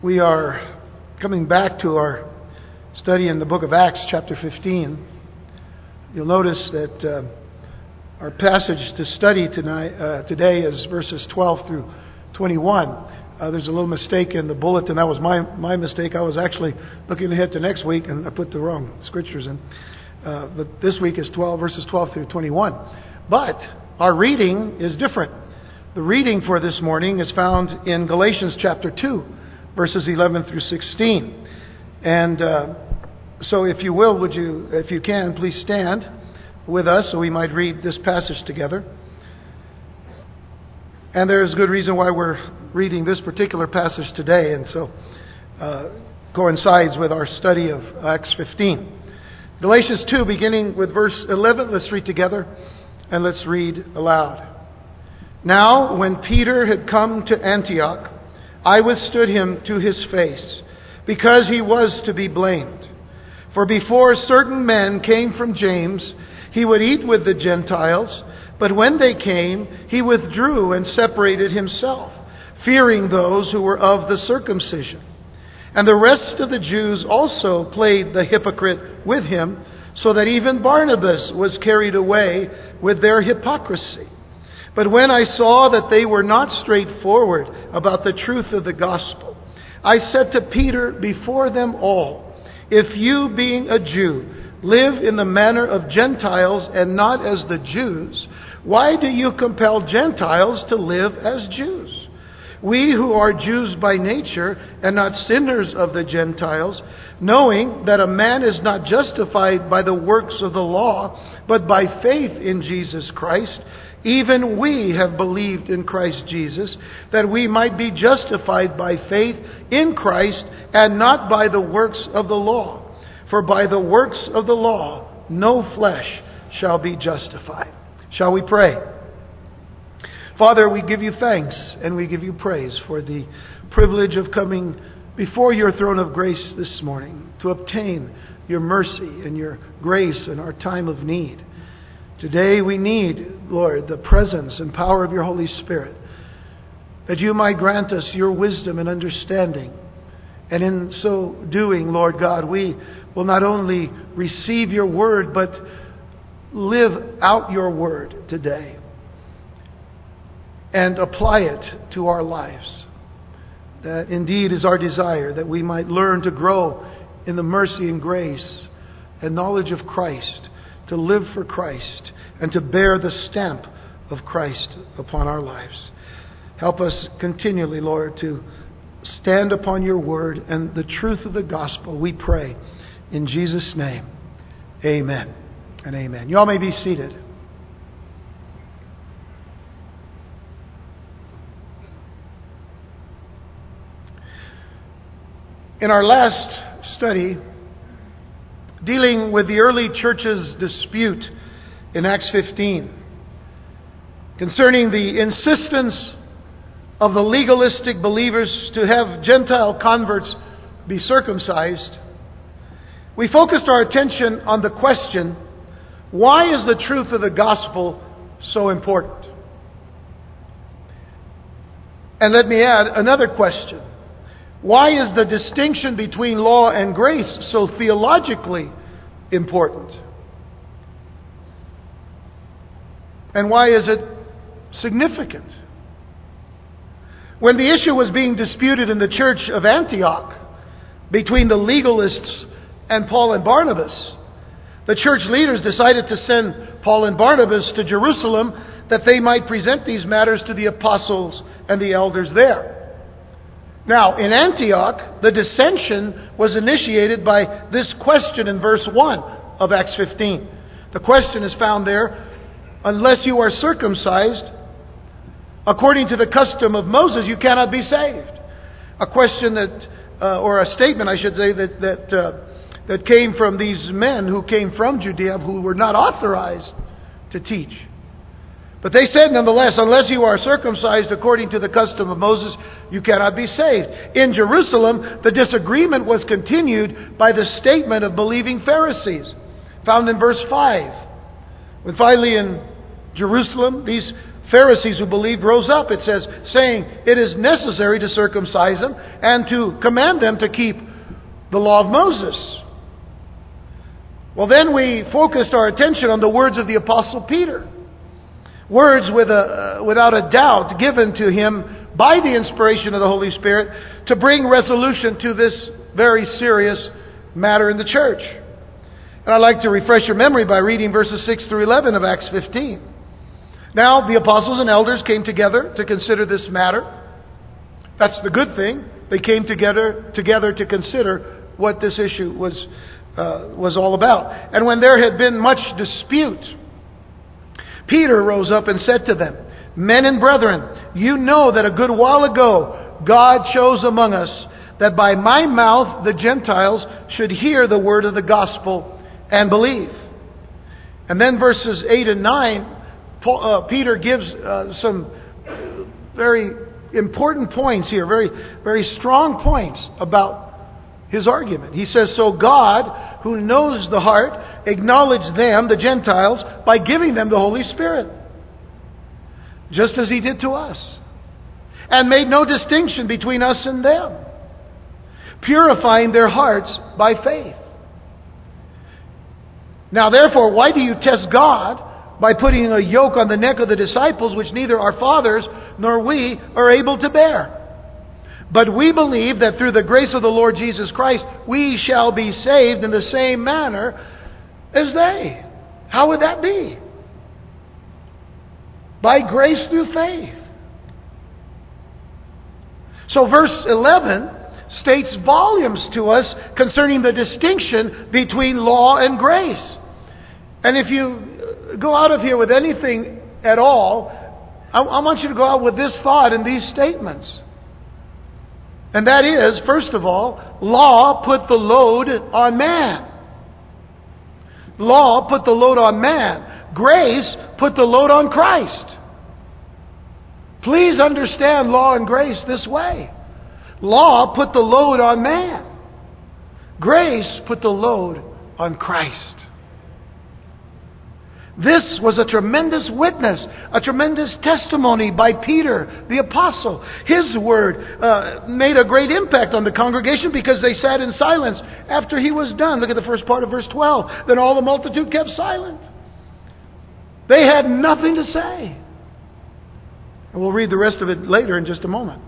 We are coming back to our study in the book of Acts, chapter 15. You'll notice that uh, our passage to study tonight, uh, today is verses 12 through 21. Uh, there's a little mistake in the bulletin. That was my, my mistake. I was actually looking ahead to next week and I put the wrong scriptures in. Uh, but this week is 12, verses 12 through 21. But our reading is different. The reading for this morning is found in Galatians chapter 2, verses 11 through 16. And uh, so, if you will, would you, if you can, please stand with us so we might read this passage together. And there is good reason why we're reading this particular passage today, and so uh, coincides with our study of Acts 15. Galatians 2, beginning with verse 11, let's read together and let's read aloud. Now, when Peter had come to Antioch, I withstood him to his face, because he was to be blamed. For before certain men came from James, he would eat with the Gentiles, but when they came, he withdrew and separated himself, fearing those who were of the circumcision. And the rest of the Jews also played the hypocrite with him, so that even Barnabas was carried away with their hypocrisy. But when I saw that they were not straightforward about the truth of the gospel, I said to Peter before them all, If you, being a Jew, live in the manner of Gentiles and not as the Jews, why do you compel Gentiles to live as Jews? We who are Jews by nature and not sinners of the Gentiles, knowing that a man is not justified by the works of the law, but by faith in Jesus Christ, even we have believed in Christ Jesus, that we might be justified by faith in Christ and not by the works of the law. For by the works of the law no flesh shall be justified. Shall we pray? Father, we give you thanks and we give you praise for the privilege of coming before your throne of grace this morning to obtain your mercy and your grace in our time of need. Today we need, Lord, the presence and power of your Holy Spirit, that you might grant us your wisdom and understanding. And in so doing, Lord God, we will not only receive your word, but live out your word today and apply it to our lives. That indeed is our desire, that we might learn to grow in the mercy and grace and knowledge of Christ, to live for Christ, and to bear the stamp of Christ upon our lives. Help us continually, Lord, to stand upon your word and the truth of the gospel, we pray. In Jesus' name, amen and amen. You all may be seated. In our last study, dealing with the early church's dispute in Acts 15 concerning the insistence of the legalistic believers to have Gentile converts be circumcised, we focused our attention on the question why is the truth of the gospel so important? And let me add another question why is the distinction between law and grace so theologically important? And why is it significant? When the issue was being disputed in the church of Antioch between the legalists and Paul and Barnabas, the church leaders decided to send Paul and Barnabas to Jerusalem that they might present these matters to the apostles and the elders there. Now, in Antioch, the dissension was initiated by this question in verse 1 of Acts 15. The question is found there unless you are circumcised according to the custom of Moses, you cannot be saved. A question that, uh, or a statement, I should say, that, that, uh, that came from these men who came from Judea who were not authorized to teach. But they said, nonetheless, unless you are circumcised according to the custom of Moses, you cannot be saved. In Jerusalem, the disagreement was continued by the statement of believing Pharisees, found in verse 5. When finally in Jerusalem, these Pharisees who believed rose up, it says, saying, It is necessary to circumcise them and to command them to keep the law of Moses. Well, then we focused our attention on the words of the Apostle Peter. Words with a, uh, without a doubt given to him by the inspiration of the Holy Spirit to bring resolution to this very serious matter in the church. And I'd like to refresh your memory by reading verses 6 through 11 of Acts 15. Now, the apostles and elders came together to consider this matter. That's the good thing. They came together, together to consider what this issue was, uh, was all about. And when there had been much dispute, Peter rose up and said to them, Men and brethren, you know that a good while ago God chose among us that by my mouth the Gentiles should hear the word of the gospel and believe. And then verses 8 and 9, Paul, uh, Peter gives uh, some very important points here, very, very strong points about his argument. He says, So God, who knows the heart, acknowledged them, the Gentiles, by giving them the Holy Spirit, just as he did to us, and made no distinction between us and them, purifying their hearts by faith. Now, therefore, why do you test God by putting a yoke on the neck of the disciples which neither our fathers nor we are able to bear? But we believe that through the grace of the Lord Jesus Christ, we shall be saved in the same manner as they. How would that be? By grace through faith. So, verse 11 states volumes to us concerning the distinction between law and grace. And if you uh, go out of here with anything at all, I, I want you to go out with this thought and these statements. And that is, first of all, law put the load on man. Law put the load on man. Grace put the load on Christ. Please understand law and grace this way. Law put the load on man. Grace put the load on Christ. This was a tremendous witness, a tremendous testimony by Peter, the apostle. His word uh, made a great impact on the congregation because they sat in silence after he was done. Look at the first part of verse 12. Then all the multitude kept silent. They had nothing to say. And we'll read the rest of it later in just a moment.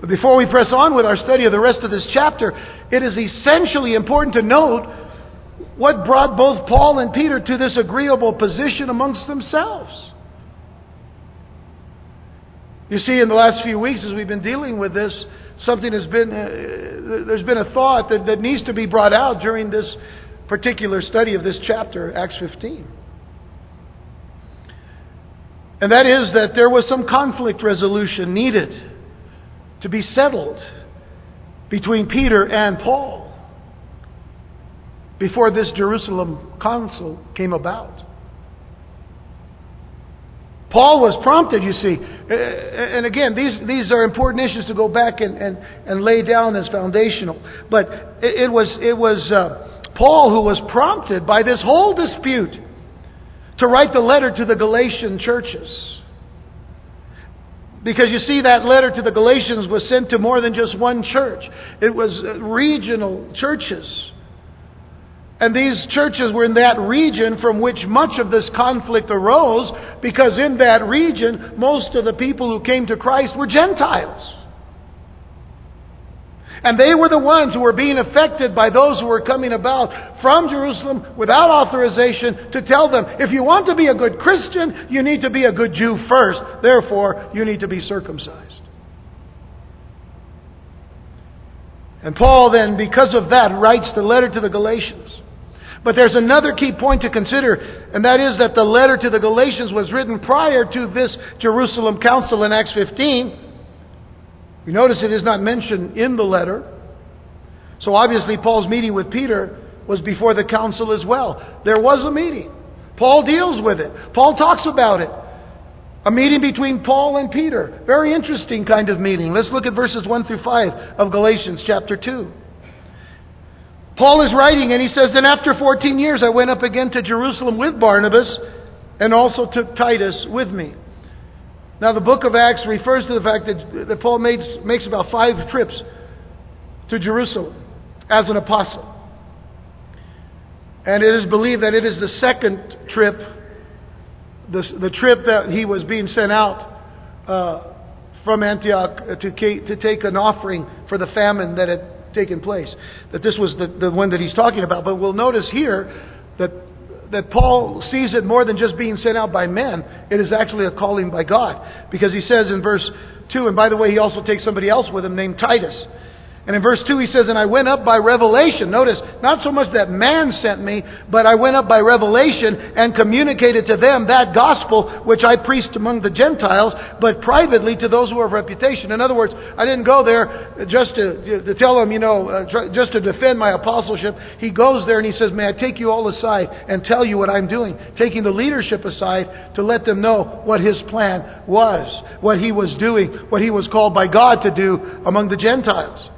But before we press on with our study of the rest of this chapter, it is essentially important to note what brought both Paul and Peter to this agreeable position amongst themselves. You see, in the last few weeks, as we've been dealing with this, something has been, uh, there's been a thought that, that needs to be brought out during this particular study of this chapter, Acts 15. And that is that there was some conflict resolution needed to be settled between Peter and Paul before this Jerusalem council came about. Paul was prompted, you see. And again, these, these are important issues to go back and, and, and lay down as foundational. But it, was, it was uh, Paul who was prompted by this whole dispute to write the letter to the Galatian churches. Because you see, that letter to the Galatians was sent to more than just one church, it was uh, regional churches. And these churches were in that region from which much of this conflict arose, because in that region, most of the people who came to Christ were Gentiles. And they were the ones who were being affected by those who were coming about from Jerusalem without authorization to tell them, if you want to be a good Christian, you need to be a good Jew first. Therefore, you need to be circumcised. And Paul then, because of that, writes the letter to the Galatians. But there's another key point to consider, and that is that the letter to the Galatians was written prior to this Jerusalem council in Acts 15. You notice it is not mentioned in the letter. So obviously, Paul's meeting with Peter was before the council as well. There was a meeting. Paul deals with it, Paul talks about it. A meeting between Paul and Peter. Very interesting kind of meeting. Let's look at verses 1 through 5 of Galatians chapter 2. Paul is writing and he says, Then after 14 years I went up again to Jerusalem with Barnabas and also took Titus with me. Now, the book of Acts refers to the fact that, that Paul makes, makes about five trips to Jerusalem as an apostle. And it is believed that it is the second trip, the, the trip that he was being sent out uh, from Antioch to, to take an offering for the famine that had taken place. That this was the, the one that he's talking about. But we'll notice here that that Paul sees it more than just being sent out by men. It is actually a calling by God. Because he says in verse 2, and by the way, he also takes somebody else with him named Titus. And in verse 2 he says, And I went up by revelation. Notice, not so much that man sent me, but I went up by revelation and communicated to them that gospel which I preached among the Gentiles, but privately to those who have reputation. In other words, I didn't go there just to, to tell them, you know, uh, just to defend my apostleship. He goes there and he says, May I take you all aside and tell you what I'm doing? Taking the leadership aside to let them know what his plan was, what he was doing, what he was called by God to do among the Gentiles.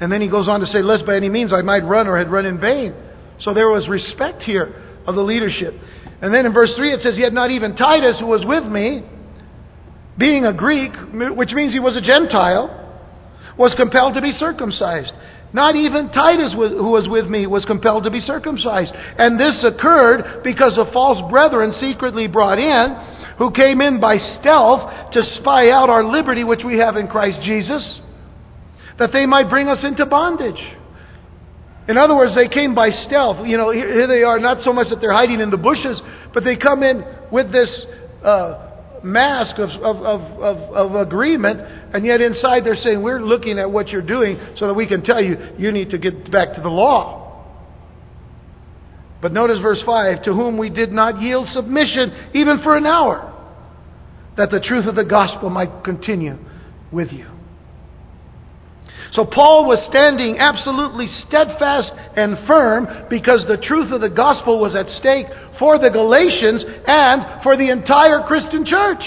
And then he goes on to say, Lest by any means I might run or had run in vain. So there was respect here of the leadership. And then in verse 3 it says, Yet not even Titus, who was with me, being a Greek, which means he was a Gentile, was compelled to be circumcised. Not even Titus, who was with me, was compelled to be circumcised. And this occurred because of false brethren secretly brought in, who came in by stealth to spy out our liberty which we have in Christ Jesus that they might bring us into bondage. In other words, they came by stealth. You know, here they are, not so much that they're hiding in the bushes, but they come in with this uh, mask of, of, of, of, agreement, and yet inside they're saying, We're looking at what you're doing so that we can tell you, you need to get back to the law. But notice verse 5 To whom we did not yield submission, even for an hour, that the truth of the gospel might continue with you. So Paul was standing absolutely steadfast and firm because the truth of the gospel was at stake for the Galatians and for the entire Christian church.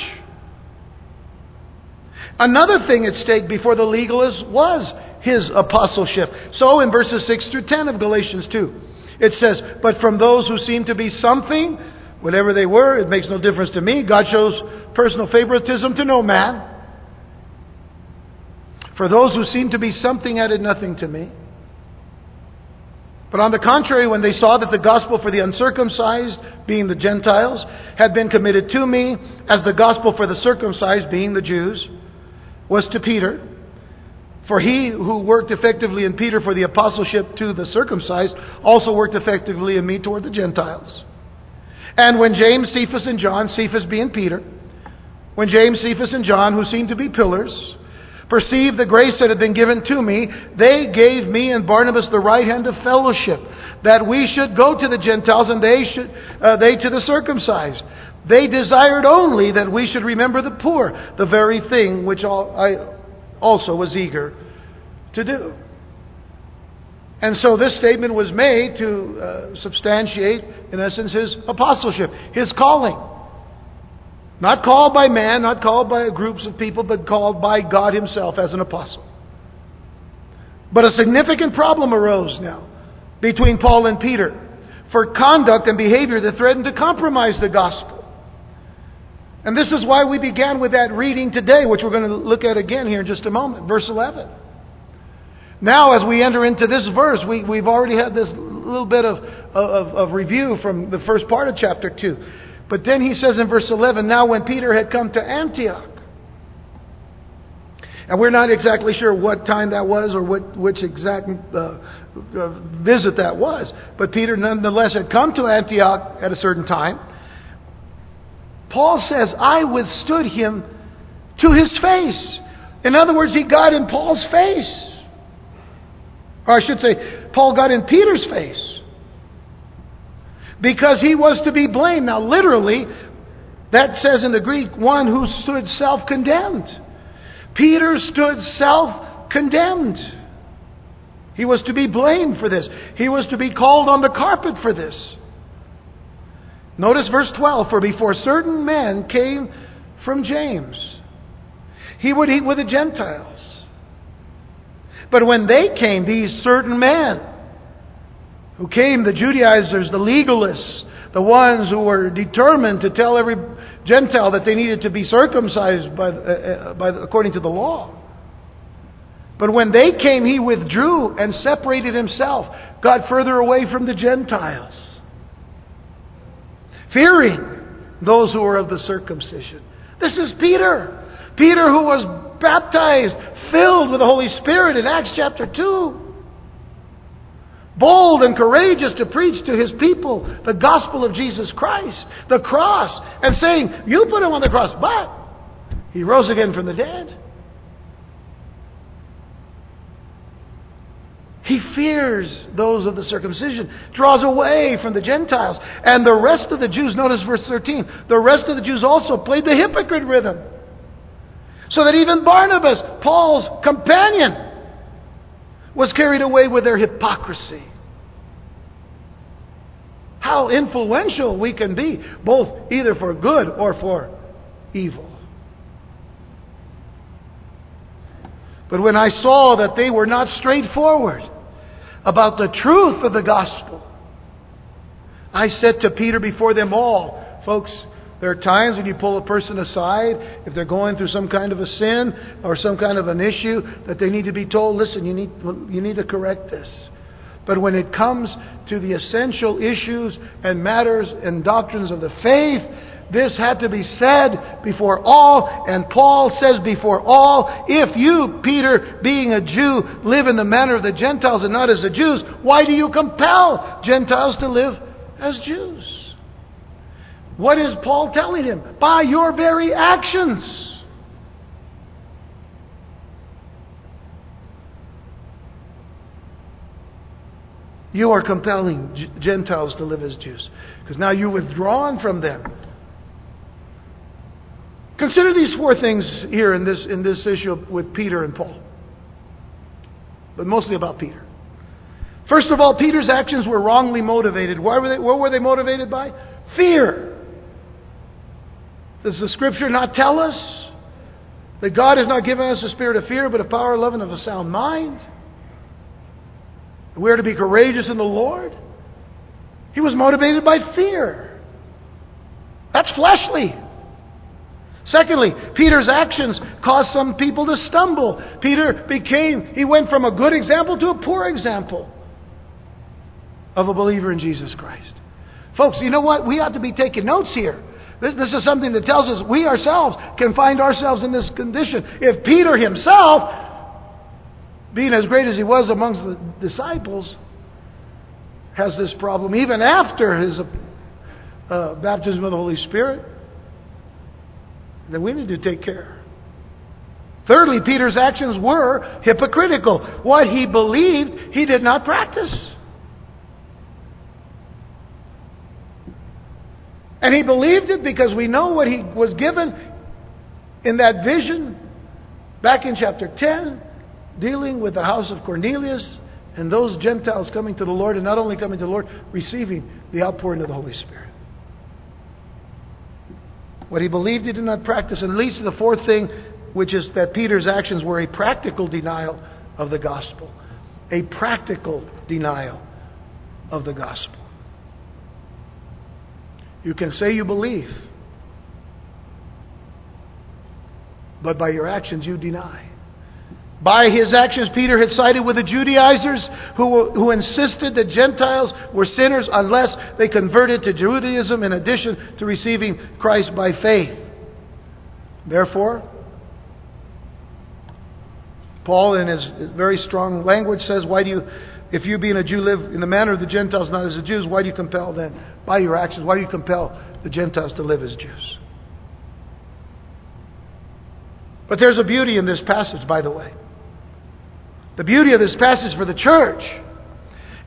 Another thing at stake before the legalists was his apostleship. So in verses 6 through 10 of Galatians 2, it says, But from those who seem to be something, whatever they were, it makes no difference to me. God shows personal favoritism to no man. For those who seemed to be something added nothing to me. But on the contrary, when they saw that the gospel for the uncircumcised, being the Gentiles, had been committed to me, as the gospel for the circumcised, being the Jews, was to Peter, for he who worked effectively in Peter for the apostleship to the circumcised also worked effectively in me toward the Gentiles. And when James, Cephas, and John, Cephas being Peter, when James, Cephas, and John, who seemed to be pillars, perceived the grace that had been given to me, they gave me and Barnabas the right hand of fellowship, that we should go to the Gentiles and they should uh, they to the circumcised. They desired only that we should remember the poor, the very thing which I also was eager to do. And so this statement was made to uh, substantiate, in essence, his apostleship, his calling. Not called by man, not called by groups of people, but called by God Himself as an apostle. But a significant problem arose now between Paul and Peter for conduct and behavior that threatened to compromise the gospel. And this is why we began with that reading today, which we're going to look at again here in just a moment, verse 11. Now, as we enter into this verse, we, we've already had this little bit of, of, of review from the first part of chapter 2. But then he says in verse 11, Now when Peter had come to Antioch, and we're not exactly sure what time that was or what, which exact uh, uh, visit that was. But Peter nonetheless had come to Antioch at a certain time. Paul says, I withstood him to his face. In other words, he got in Paul's face. Or I should say, Paul got in Peter's face because he was to be blamed. Now, literally, that says in the Greek, one who stood self condemned. Peter stood self condemned. He was to be blamed for this. He was to be called on the carpet for this. Notice verse 12 For before certain men came from James, he would eat with the Gentiles. But when they came, these certain men, who came, the Judaizers, the legalists, the ones who were determined to tell every Gentile that they needed to be circumcised by, uh, uh by, according to the law. But when they came, he withdrew and separated himself, got further away from the Gentiles, fearing those who were of the circumcision. This is Peter. Peter, who was baptized, filled with the Holy Spirit in Acts chapter 2. Bold and courageous to preach to his people the gospel of Jesus Christ, the cross, and saying, You put him on the cross, but he rose again from the dead. He fears those of the circumcision, draws away from the Gentiles. And the rest of the Jews, notice verse 13, the rest of the Jews also played the hypocrite rhythm. So that even Barnabas, Paul's companion, was carried away with their hypocrisy. How influential we can be, both either for good or for evil. But when I saw that they were not straightforward, about the truth of the gospel. I said to Peter before them all, folks, there are times when you pull a person aside, if they're going through some kind of a sin or some kind of an issue, that they need to be told, listen, you need, you need to correct this. But when it comes to the essential issues and matters and doctrines of the faith, this had to be said before all, and Paul says before all, if you, Peter, being a Jew, live in the manner of the Gentiles and not as the Jews, why do you compel Gentiles to live as Jews? What is Paul telling him? By your very actions. You are compelling Gentiles to live as Jews. Because now you're withdrawn from them. Consider these four things here in this, in this issue with Peter and Paul, but mostly about Peter. First of all, Peter's actions were wrongly motivated. Why were they, what were they motivated by? Fear. Does the scripture not tell us that God has not given us a spirit of fear, but a power, love, and of a sound mind? We are to be courageous in the Lord. He was motivated by fear. That's fleshly. Secondly, Peter's actions caused some people to stumble. Peter became, he went from a good example to a poor example of a believer in Jesus Christ. Folks, you know what? We ought to be taking notes here. This, this is something that tells us we ourselves can find ourselves in this condition. If Peter himself, being as great as he was amongst the disciples, has this problem even after his uh, baptism of the Holy Spirit, then we need to take care. Thirdly, Peter's actions were hypocritical. What he believed, he did not practice. And he believed it because we know what he was given in that vision back in chapter 10, dealing with the house of Cornelius and those Gentiles coming to the Lord, and not only coming to the Lord, receiving the outpouring of the Holy Spirit. What he believed, he did not practice. And leads to the fourth thing, which is that Peter's actions were a practical denial of the gospel. A practical denial of the gospel. You can say you believe, but by your actions you deny. By his actions, Peter had sided with the Judaizers who, who insisted that Gentiles were sinners unless they converted to Judaism in addition to receiving Christ by faith. Therefore, Paul, in his very strong language, says, Why do you, if you being a Jew live in the manner of the Gentiles, not as the Jews, why do you compel then, by your actions, why do you compel the Gentiles to live as Jews? But there's a beauty in this passage, by the way. The beauty of this passage for the church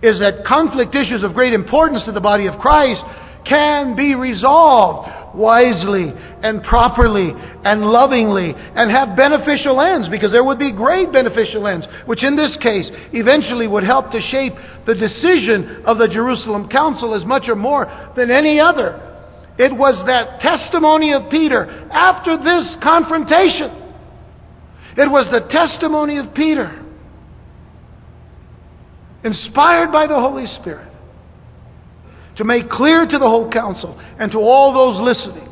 is that conflict issues of great importance to the body of Christ can be resolved wisely and properly and lovingly and have beneficial ends because there would be great beneficial ends, which in this case eventually would help to shape the decision of the Jerusalem Council as much or more than any other. It was that testimony of Peter after this confrontation. It was the testimony of Peter inspired by the Holy Spirit, to make clear to the whole council and to all those listening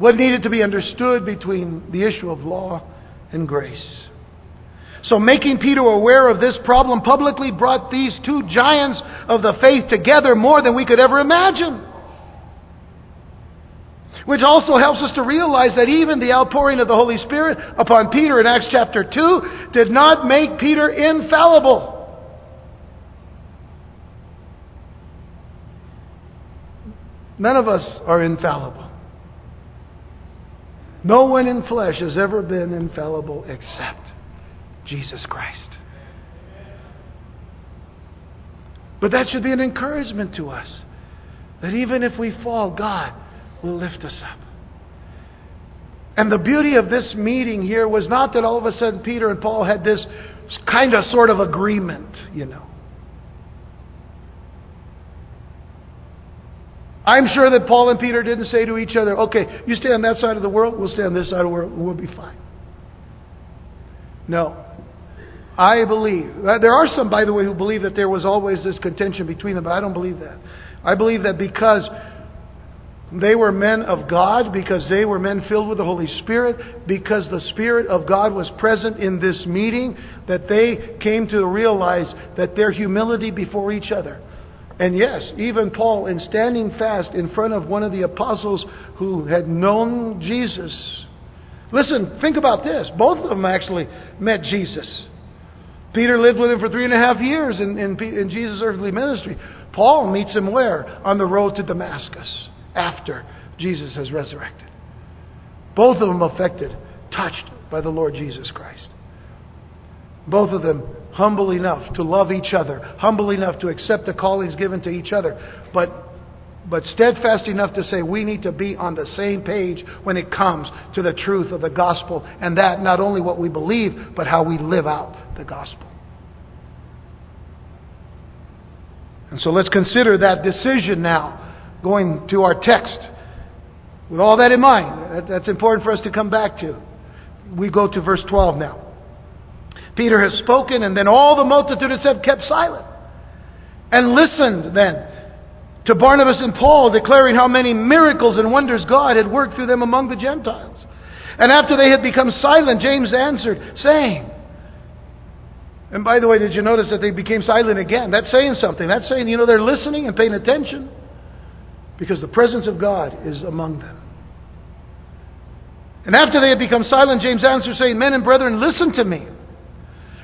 what needed to be understood between the issue of law and grace. So, making Peter aware of this problem publicly brought these two giants of the faith together more than we could ever imagine. Which also helps us to realize that even the outpouring of the Holy Spirit upon Peter in Acts chapter 2 did not make Peter infallible. None of us are infallible. No one in flesh has ever been infallible except Jesus Christ. But that should be an encouragement to us that even if we fall, God will lift us up. And the beauty of this meeting here was not that all of a sudden Peter and Paul had this kind of sort of agreement, you know. I'm sure that Paul and Peter didn't say to each other, okay, you stay on that side of the world, we'll stay on this side of the world, we'll be fine. No. I believe. Uh, there are some, by the way, who believe that there was always this contention between them, but I don't believe that. I believe that because they were men of God, because they were men filled with the Holy Spirit, because the Spirit of God was present in this meeting, that they came to realize that their humility before each other and yes, even Paul, in standing fast in front of one of the apostles who had known Jesus. Listen, think about this. Both of them actually met Jesus. Peter lived with him for three and a half years in, in, in Jesus' earthly ministry. Paul meets him where? On the road to Damascus after Jesus has resurrected. Both of them affected, touched by the Lord Jesus Christ. Both of them humble enough to love each other, humble enough to accept the callings given to each other, but, but steadfast enough to say we need to be on the same page when it comes to the truth of the gospel, and that not only what we believe, but how we live out the gospel. And so let's consider that decision now, going to our text. With all that in mind, that's important for us to come back to. We go to verse 12 now. Peter has spoken, and then all the multitude said, kept silent. And listened then to Barnabas and Paul, declaring how many miracles and wonders God had worked through them among the Gentiles. And after they had become silent, James answered, saying, and by the way, did you notice that they became silent again? That's saying something. That's saying, you know, they're listening and paying attention because the presence of God is among them. And after they had become silent, James answered, saying, Men and brethren, listen to me.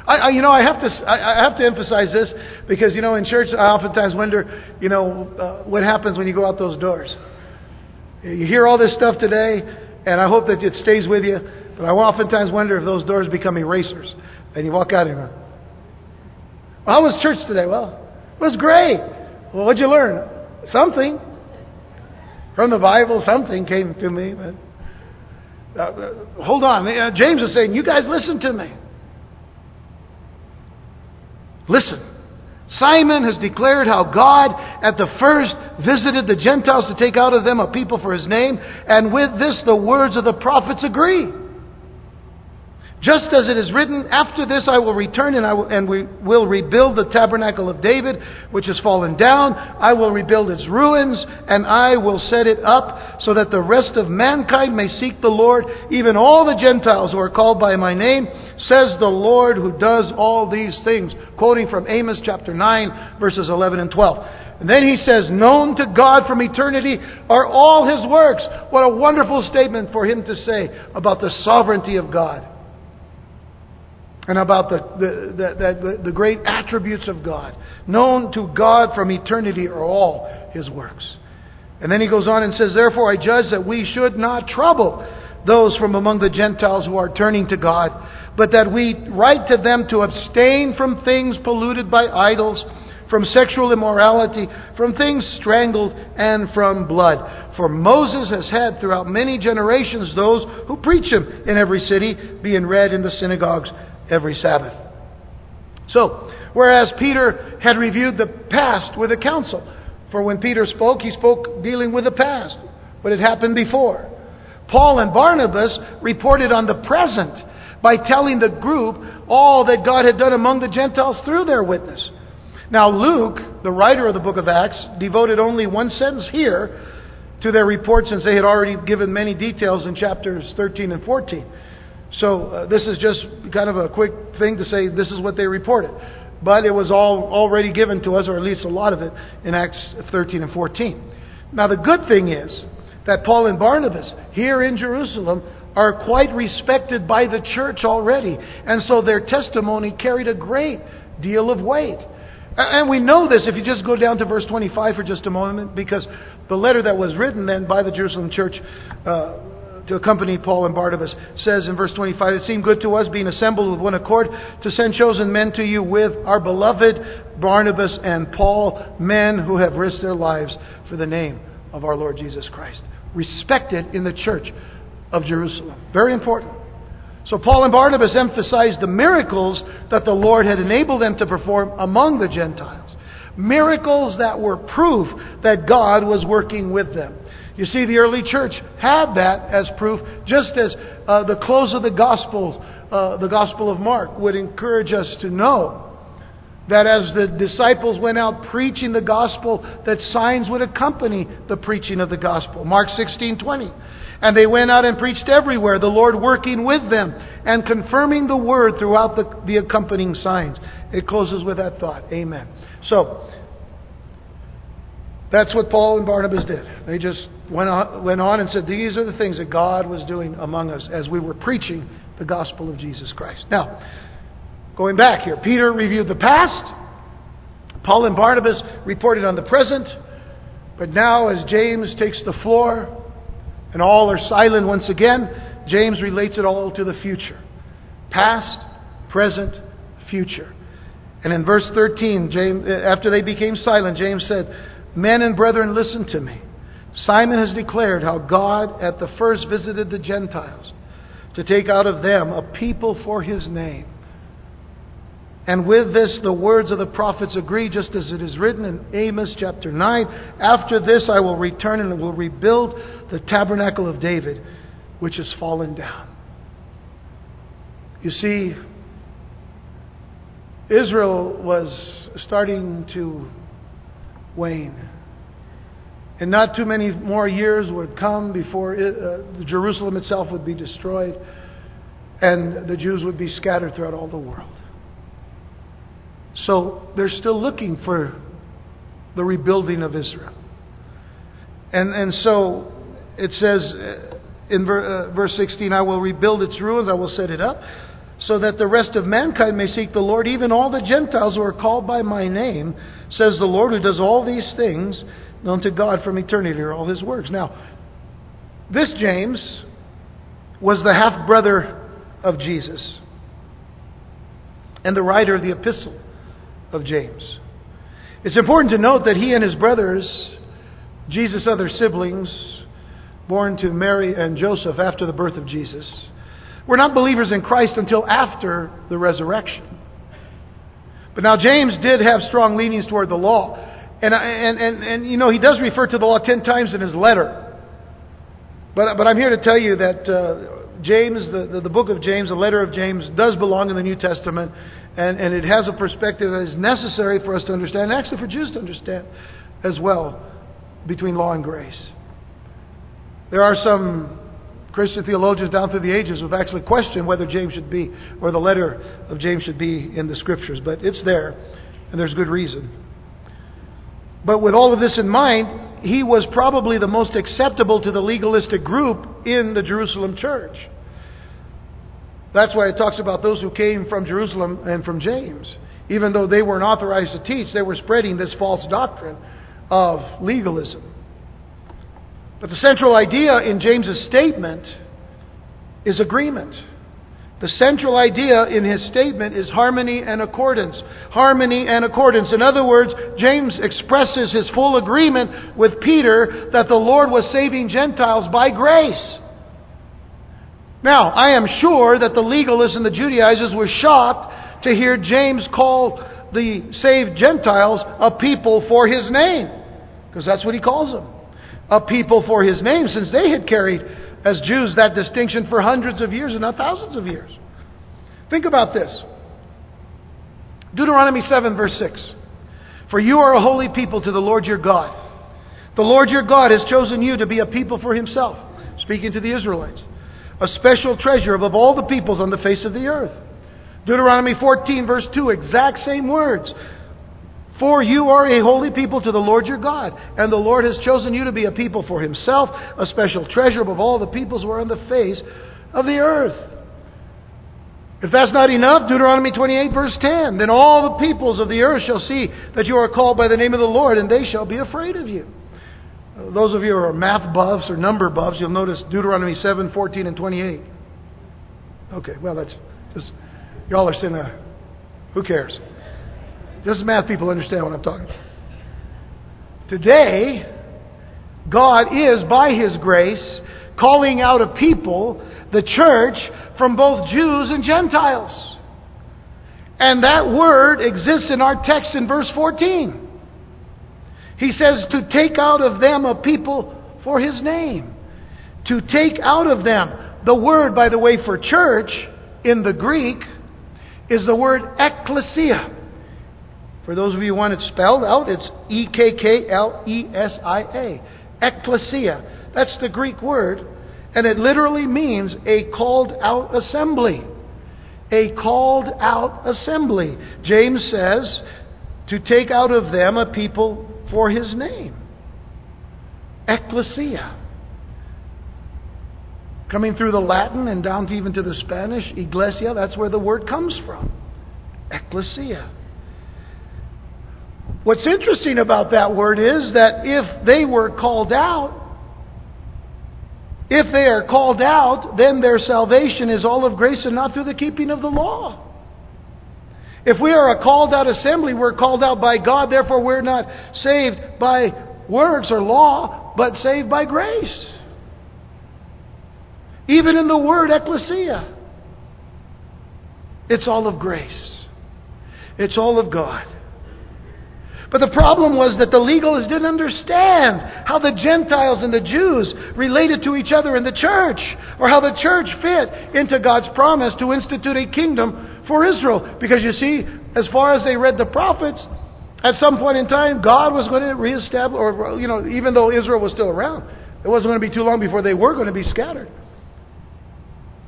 I, I, you know, I have to, I, I, have to emphasize this because, you know, in church, I oftentimes wonder, you know, uh, what happens when you go out those doors. You hear all this stuff today, and I hope that it stays with you. But I oftentimes wonder if those doors become erasers, and you walk out and go, "How was church today?" Well, it was great. Well, what'd you learn? Something from the Bible. Something came to me, but uh, uh hold on. Uh, James is saying, "You guys listen to me." Listen. Simon has declared how God at the first visited the Gentiles to take out of them a people for his name, and with this the words of the prophets agree. Just as it is written, after this I will return and, I will, and we will rebuild the tabernacle of David, which has fallen down. I will rebuild its ruins, and I will set it up, so that the rest of mankind may seek the Lord, even all the Gentiles who are called by my name, says the Lord who does all these things. Quoting from Amos chapter 9, verses 11 and 12. And then he says, Known to God from eternity are all his works. What a wonderful statement for him to say about the sovereignty of God and about the, the, the, the, great attributes of God. Known to God from eternity are all his works. And then he goes on and says, Therefore I judge that we should not trouble those from among the Gentiles who are turning to God, but that we write to them to abstain from things polluted by idols, from sexual immorality, from things strangled, and from blood. For Moses has had throughout many generations those who preach him in every city, being read in the synagogues every Sabbath. So, whereas Peter had reviewed the past with the council, for when Peter spoke, he spoke dealing with the past, what had happened before. Paul and Barnabas reported on the present by telling the group all that God had done among the Gentiles through their witness. Now, Luke, the writer of the book of Acts, devoted only one sentence here to their report since they had already given many details in chapters 13 and 14. So, uh, this is just kind of a quick thing to say this is what they reported. But it was all already given to us, or at least a lot of it, in Acts 13 and 14. Now, the good thing is that Paul and Barnabas here in Jerusalem are quite respected by the church already. And so their testimony carried a great deal of weight. And we know this if you just go down to verse 25 for just a moment, because the letter that was written then by the Jerusalem church uh, to accompany Paul and Barnabas says in verse 25, It seemed good to us, being assembled with one accord, to send chosen men to you with our beloved Barnabas and Paul, men who have risked their lives for the name of our Lord Jesus Christ. Respected in the church of Jerusalem. Very important. So Paul and Barnabas emphasized the miracles that the Lord had enabled them to perform among the Gentiles. Miracles that were proof that God was working with them. You see, the early church had that as proof, just as uh, the close of the Gospel, uh, the Gospel of Mark, would encourage us to know that as the disciples went out preaching the gospel, that signs would accompany the preaching of the gospel. Mark 16:20. And they went out and preached everywhere, the Lord working with them and confirming the word throughout the, the accompanying signs. It closes with that thought. Amen. So, that's what Paul and Barnabas did. They just went on, went on and said, These are the things that God was doing among us as we were preaching the gospel of Jesus Christ. Now, going back here, Peter reviewed the past, Paul and Barnabas reported on the present, but now as James takes the floor and all are silent once again, James relates it all to the future past, present, future. And in verse 13, James, after they became silent, James said, Men and brethren, listen to me. Simon has declared how God at the first visited the Gentiles to take out of them a people for his name. And with this, the words of the prophets agree, just as it is written in Amos chapter 9 After this, I will return and will rebuild the tabernacle of David, which has fallen down. You see, Israel was starting to wane. And not too many more years would come before uh, Jerusalem itself would be destroyed and the Jews would be scattered throughout all the world. So they're still looking for the rebuilding of Israel. And, and so it says uh, in ver, uh, verse 16, I will rebuild its ruins, I will set it up, so that the rest of mankind may seek the Lord, even all the Gentiles who are called by my name says the Lord who does all these things, known to God from eternity are all his works. Now, this James was the half brother of Jesus and the writer of the epistle of James. It's important to note that he and his brothers, Jesus' other siblings, born to Mary and Joseph after the birth of Jesus, were not believers in Christ until after the resurrection. But now James did have strong leanings toward the law. And, and, and, and, you know, he does refer to the law ten times in his letter. But, but I'm here to tell you that uh, James, the, the, the, book of James, the letter of James, does belong in the New Testament. And, and it has a perspective that is necessary for us to understand, and actually for Jews to understand as well, between law and grace. There are some Christian theologians down through the ages have actually questioned whether James should be, or the letter of James should be in the Scriptures. But it's there, and there's good reason. But with all of this in mind, he was probably the most acceptable to the legalistic group in the Jerusalem church. That's why it talks about those who came from Jerusalem and from James. Even though they weren't authorized to teach, they were spreading this false doctrine of legalism. But the central idea in James's statement is agreement. The central idea in his statement is harmony and accordance. Harmony and accordance. In other words, James expresses his full agreement with Peter that the Lord was saving Gentiles by grace. Now, I am sure that the legalists and the Judaizers were shocked to hear James call the saved Gentiles a people for his name, because that's what he calls them a people for his name, since they had carried, as Jews, that distinction for hundreds of years and not thousands of years. Think about this Deuteronomy 7, verse 6. For you are a holy people to the Lord your God. The Lord your God has chosen you to be a people for himself, speaking to the Israelites, a special treasure above all the peoples on the face of the earth. Deuteronomy 14, verse 2, exact same words. For you are a holy people to the Lord your God, and the Lord has chosen you to be a people for himself, a special treasure above all the peoples who are on the face of the earth. If that's not enough, Deuteronomy 28, verse 10 Then all the peoples of the earth shall see that you are called by the name of the Lord, and they shall be afraid of you. Those of you who are math buffs or number buffs, you'll notice Deuteronomy 7, 14, and 28. Okay, well, that's just, y'all are uh, who cares? Just math people understand what I'm talking about. Today, God is, by His grace, calling out a people, the church, from both Jews and Gentiles. And that word exists in our text in verse 14. He says to take out of them a people for his name. To take out of them. The word, by the way, for church in the Greek is the word ecclesia. For those of you who want it spelled out, it's E K K L E S I A. Ecclesia. That's the Greek word. And it literally means a called out assembly. A called out assembly. James says to take out of them a people for his name. Ecclesia. Coming through the Latin and down to even to the Spanish, iglesia, that's where the word comes from. Ecclesia. What's interesting about that word is that if they were called out, if they are called out, then their salvation is all of grace and not through the keeping of the law. If we are a called out assembly, we're called out by God, therefore we're not saved by works or law, but saved by grace. Even in the word ecclesia, it's all of grace. It's all of God. But the problem was that the legalists didn't understand how the Gentiles and the Jews related to each other in the church, or how the church fit into God's promise to institute a kingdom for Israel. Because you see, as far as they read the prophets, at some point in time, God was going to reestablish, or, you know, even though Israel was still around, it wasn't going to be too long before they were going to be scattered.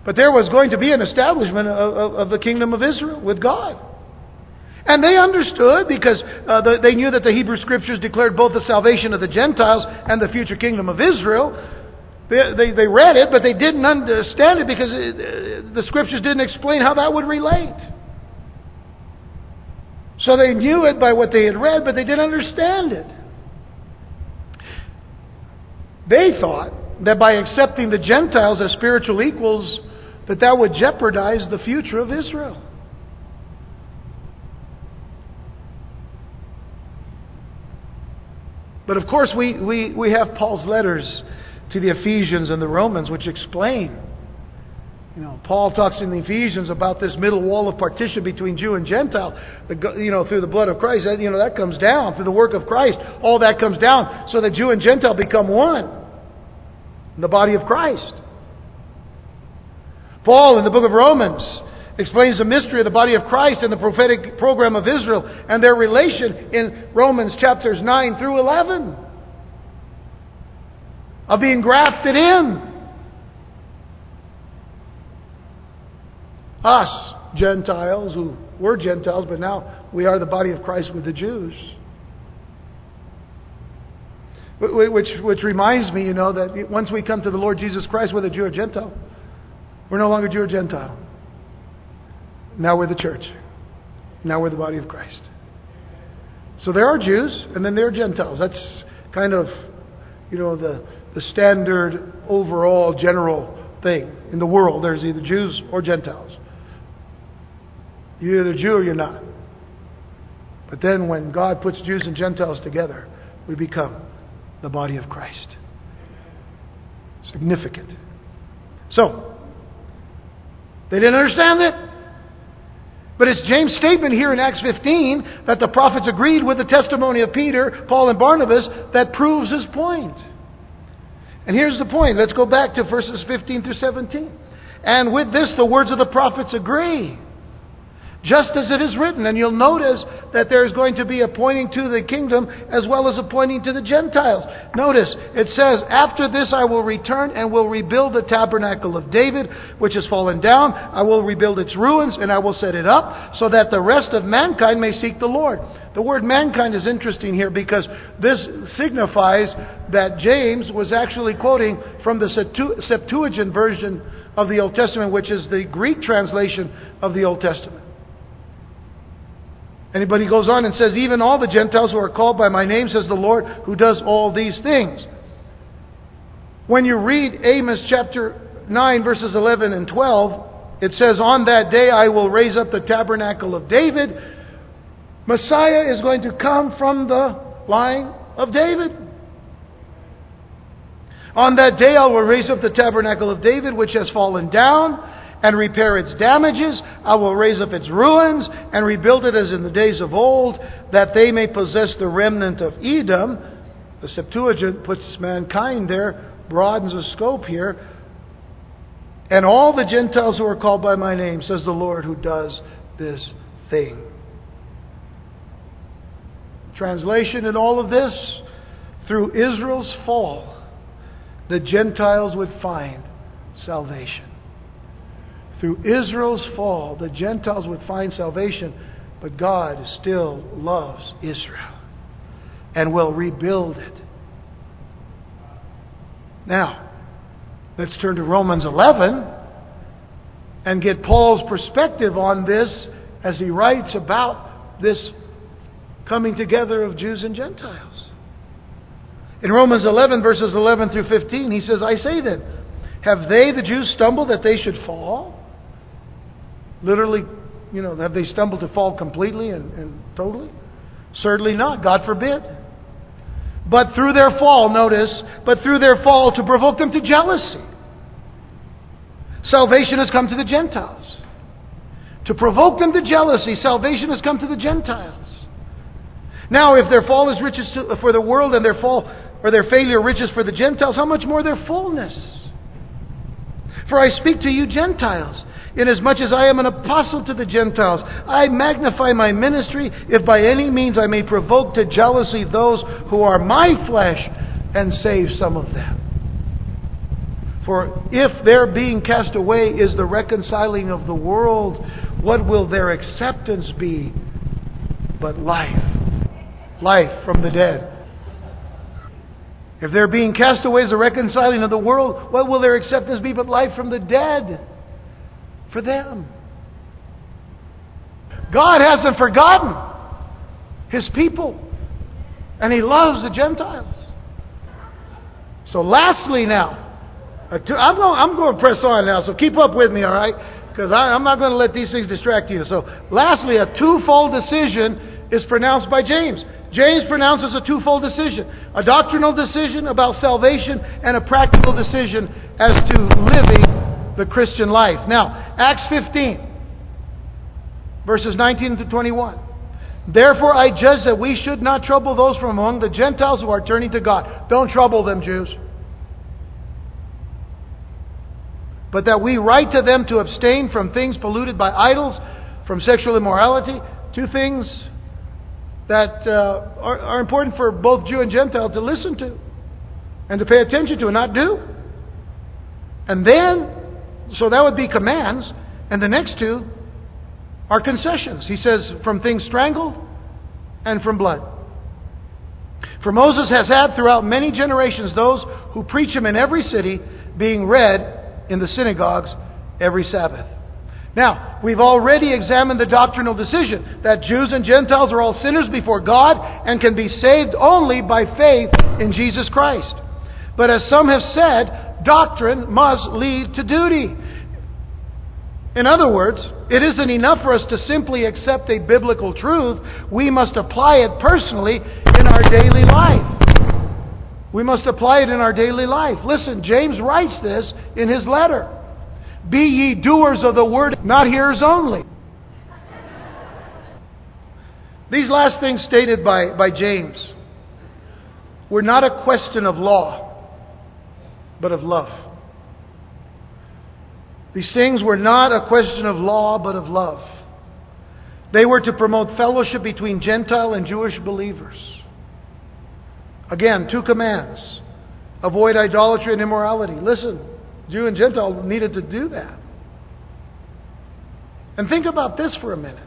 But there was going to be an establishment of, of, of the kingdom of Israel with God. And they understood because uh, the, they knew that the Hebrew Scriptures declared both the salvation of the Gentiles and the future kingdom of Israel. They, they, they read it, but they didn't understand it because it, uh, the Scriptures didn't explain how that would relate. So they knew it by what they had read, but they didn't understand it. They thought that by accepting the Gentiles as spiritual equals, that that would jeopardize the future of Israel. But of course, we, we, we have Paul's letters to the Ephesians and the Romans, which explain. You know, Paul talks in the Ephesians about this middle wall of partition between Jew and Gentile. You know, through the blood of Christ, you know, that comes down through the work of Christ. All that comes down so that Jew and Gentile become one in the body of Christ. Paul in the book of Romans explains the mystery of the body of Christ and the prophetic program of Israel and their relation in Romans chapters 9 through 11 of being grafted in. Us, Gentiles, who were Gentiles, but now we are the body of Christ with the Jews. Which, which reminds me, you know, that once we come to the Lord Jesus Christ, whether Jew or Gentile, we're no longer Jew or Gentile. Now we're the church. Now we're the body of Christ. So there are Jews, and then there are Gentiles. That's kind of, you know, the, the standard overall general thing. In the world, there's either Jews or Gentiles. You're either Jew or you're not. But then when God puts Jews and Gentiles together, we become the body of Christ. Significant. So, they didn't understand it. But it's James' statement here in Acts 15 that the prophets agreed with the testimony of Peter, Paul, and Barnabas that proves his point. And here's the point. Let's go back to verses 15 through 17. And with this, the words of the prophets agree. Just as it is written. And you'll notice that there's going to be a pointing to the kingdom as well as a pointing to the Gentiles. Notice, it says, After this I will return and will rebuild the tabernacle of David, which has fallen down. I will rebuild its ruins and I will set it up so that the rest of mankind may seek the Lord. The word mankind is interesting here because this signifies that James was actually quoting from the Septuagint version of the Old Testament, which is the Greek translation of the Old Testament. He goes on and says, Even all the Gentiles who are called by my name, says the Lord, who does all these things. When you read Amos chapter 9, verses 11 and 12, it says, On that day I will raise up the tabernacle of David. Messiah is going to come from the line of David. On that day I will raise up the tabernacle of David, which has fallen down, and repair its damages. I will raise up its ruins, and rebuild it as in the days of old, that they may possess the remnant of Edom. The Septuagint puts mankind there, broadens the scope here. And all the Gentiles who are called by my name, says the Lord who does this thing. Translation in all of this, through Israel's fall, the Gentiles would find salvation. Through Israel's fall, the Gentiles would find salvation, but God still loves Israel and will rebuild it. Now, let's turn to Romans 11 and get Paul's perspective on this as he writes about this coming together of Jews and Gentiles. In Romans 11, verses 11 through 15, he says, I say then, have they, the Jews, stumbled that they should fall? Literally, you know, have they stumbled to fall completely and, and totally? Certainly not. God forbid. But through their fall, notice, but through their fall to provoke them to jealousy. Salvation has come to the Gentiles. To provoke them to jealousy, salvation has come to the Gentiles. Now, if their fall is riches for the world and their fall or their failure riches for the Gentiles, how much more their fullness? For I speak to you Gentiles, inasmuch as I am an apostle to the Gentiles. I magnify my ministry, if by any means I may provoke to jealousy those who are my flesh, and save some of them. For if their being cast away is the reconciling of the world, what will their acceptance be but life? Life from the dead. If they're being cast away as the reconciling of the world, what will their acceptance be but life from the dead for them? God hasn't forgotten His people, and He loves the Gentiles. So, lastly, now, uh, I'm going, I'm going to press on now, so keep up with me, all right? Because I'm not going to let these things distract you. So, lastly, a twofold decision is pronounced by James. James pronounces a twofold decision a doctrinal decision about salvation and a practical decision as to living the Christian life. Now, Acts 15, verses 19 to 21. Therefore, I judge that we should not trouble those from among the Gentiles who are turning to God. Don't trouble them, Jews. But that we write to them to abstain from things polluted by idols, from sexual immorality, two things that uh, are, are important for both Jew and Gentile to listen to and to pay attention to and not do. And then, so that would be commands, and the next two are concessions. He says, from things strangled and from blood. For Moses has had throughout many generations those who preach him in every city, being read in the synagogues every Sabbath. Now, we've already examined the doctrinal decision that Jews and Gentiles are all sinners before God and can be saved only by faith in Jesus Christ. But as some have said, doctrine must lead to duty. In other words, it isn't enough for us to simply accept a biblical truth. We must apply it personally in our daily life. We must apply it in our daily life. Listen, James writes this in his letter. Be ye doers of the word, not hearers only. These last things stated by, by James were not a question of law, but of love. These things were not a question of law, but of love. They were to promote fellowship between Gentile and Jewish believers. Again, two commands avoid idolatry and immorality. Listen, Jew and Gentile needed to do that. And think about this for a minute.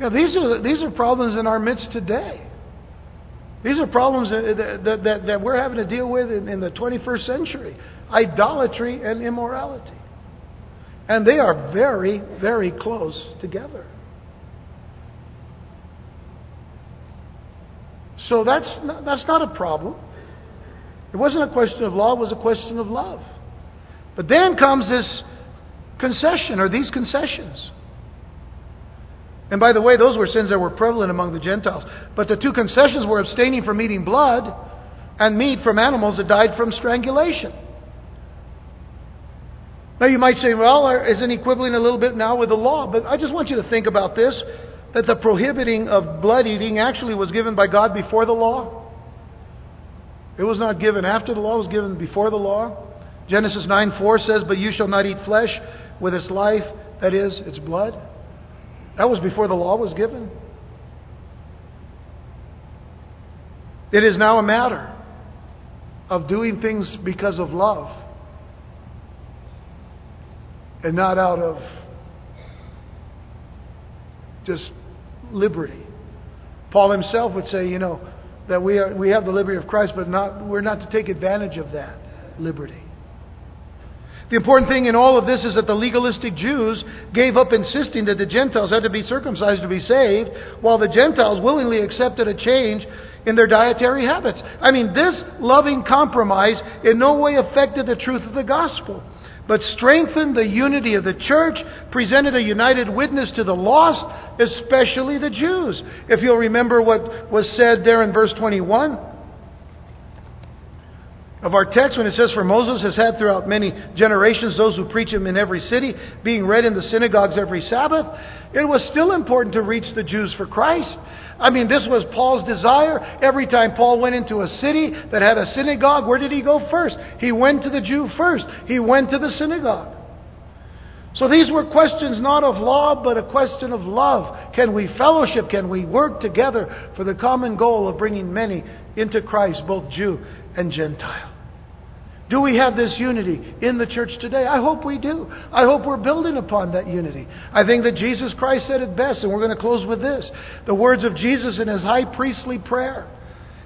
You know, these, are, these are problems in our midst today. These are problems that, that, that, that we're having to deal with in, in the 21st century idolatry and immorality. And they are very, very close together. So that's not, that's not a problem. It wasn't a question of law, it was a question of love. But then comes this concession, or these concessions. And by the way, those were sins that were prevalent among the Gentiles. But the two concessions were abstaining from eating blood and meat from animals that died from strangulation. Now you might say, well, isn't he quibbling a little bit now with the law? But I just want you to think about this that the prohibiting of blood eating actually was given by God before the law. It was not given after the law, it was given before the law. Genesis 9 4 says, But you shall not eat flesh with its life, that is, its blood. That was before the law was given. It is now a matter of doing things because of love and not out of just liberty. Paul himself would say, you know, that we, are, we have the liberty of Christ, but not, we're not to take advantage of that liberty. The important thing in all of this is that the legalistic Jews gave up insisting that the Gentiles had to be circumcised to be saved, while the Gentiles willingly accepted a change in their dietary habits. I mean, this loving compromise in no way affected the truth of the gospel but strengthened the unity of the church, presented a united witness to the lost, especially the Jews. If you'll remember what was said there in verse 21 of our text when it says, For Moses has had throughout many generations those who preach him in every city, being read in the synagogues every Sabbath, it was still important to reach the Jews for Christ. I mean, this was Paul's desire. Every time Paul went into a city that had a synagogue, where did he go first? He went to the Jew first. He went to the synagogue. So these were questions not of law, but a question of love. Can we fellowship? Can we work together for the common goal of bringing many into Christ, both Jew and Gentile? Do we have this unity in the church today? I hope we do. I hope we're building upon that unity. I think that Jesus Christ said it best, and we're going to close with this the words of Jesus in his high priestly prayer.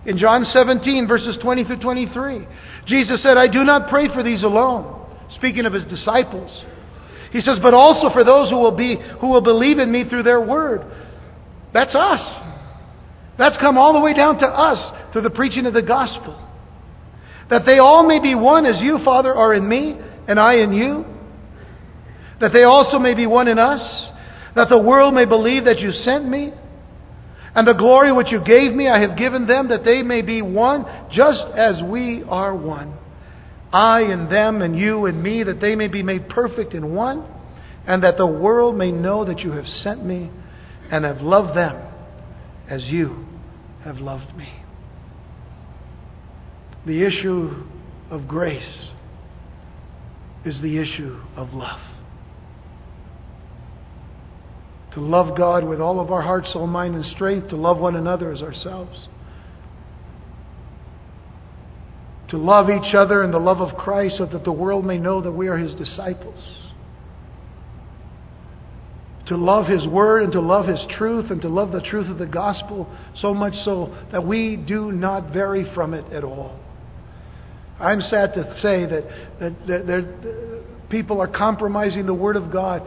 In John 17, verses 20 through 23, Jesus said, I do not pray for these alone, speaking of his disciples. He says, but also for those who will, be, who will believe in me through their word. That's us. That's come all the way down to us through the preaching of the gospel that they all may be one as you, Father, are in me, and I in you, that they also may be one in us, that the world may believe that you sent me, and the glory which you gave me I have given them, that they may be one, just as we are one. I and them, and you and me, that they may be made perfect in one, and that the world may know that you have sent me and have loved them as you have loved me the issue of grace is the issue of love. To love God with all of our heart, soul, mind, and strength, to love one another as ourselves. To love each other in the love of Christ so that the world may know that we are His disciples. To love His Word and to love His truth and to love the truth of the gospel so much so that we do not vary from it at all. I'm sad to say that, that, that, that people are compromising the Word of God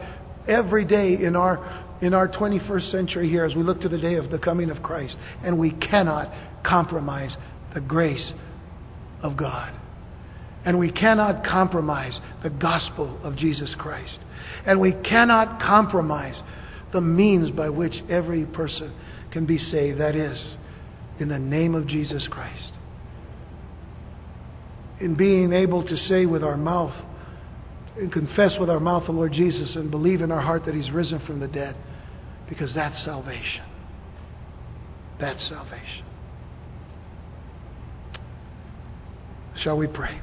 every day in our, in our 21st century here as we look to the day of the coming of Christ. And we cannot compromise the grace of God. And we cannot compromise the gospel of Jesus Christ. And we cannot compromise the means by which every person can be saved. That is, in the name of Jesus Christ in being able to say with our mouth and confess with our mouth the Lord Jesus and believe in our heart that He's risen from the dead. Because that's salvation. That's salvation. Shall we pray?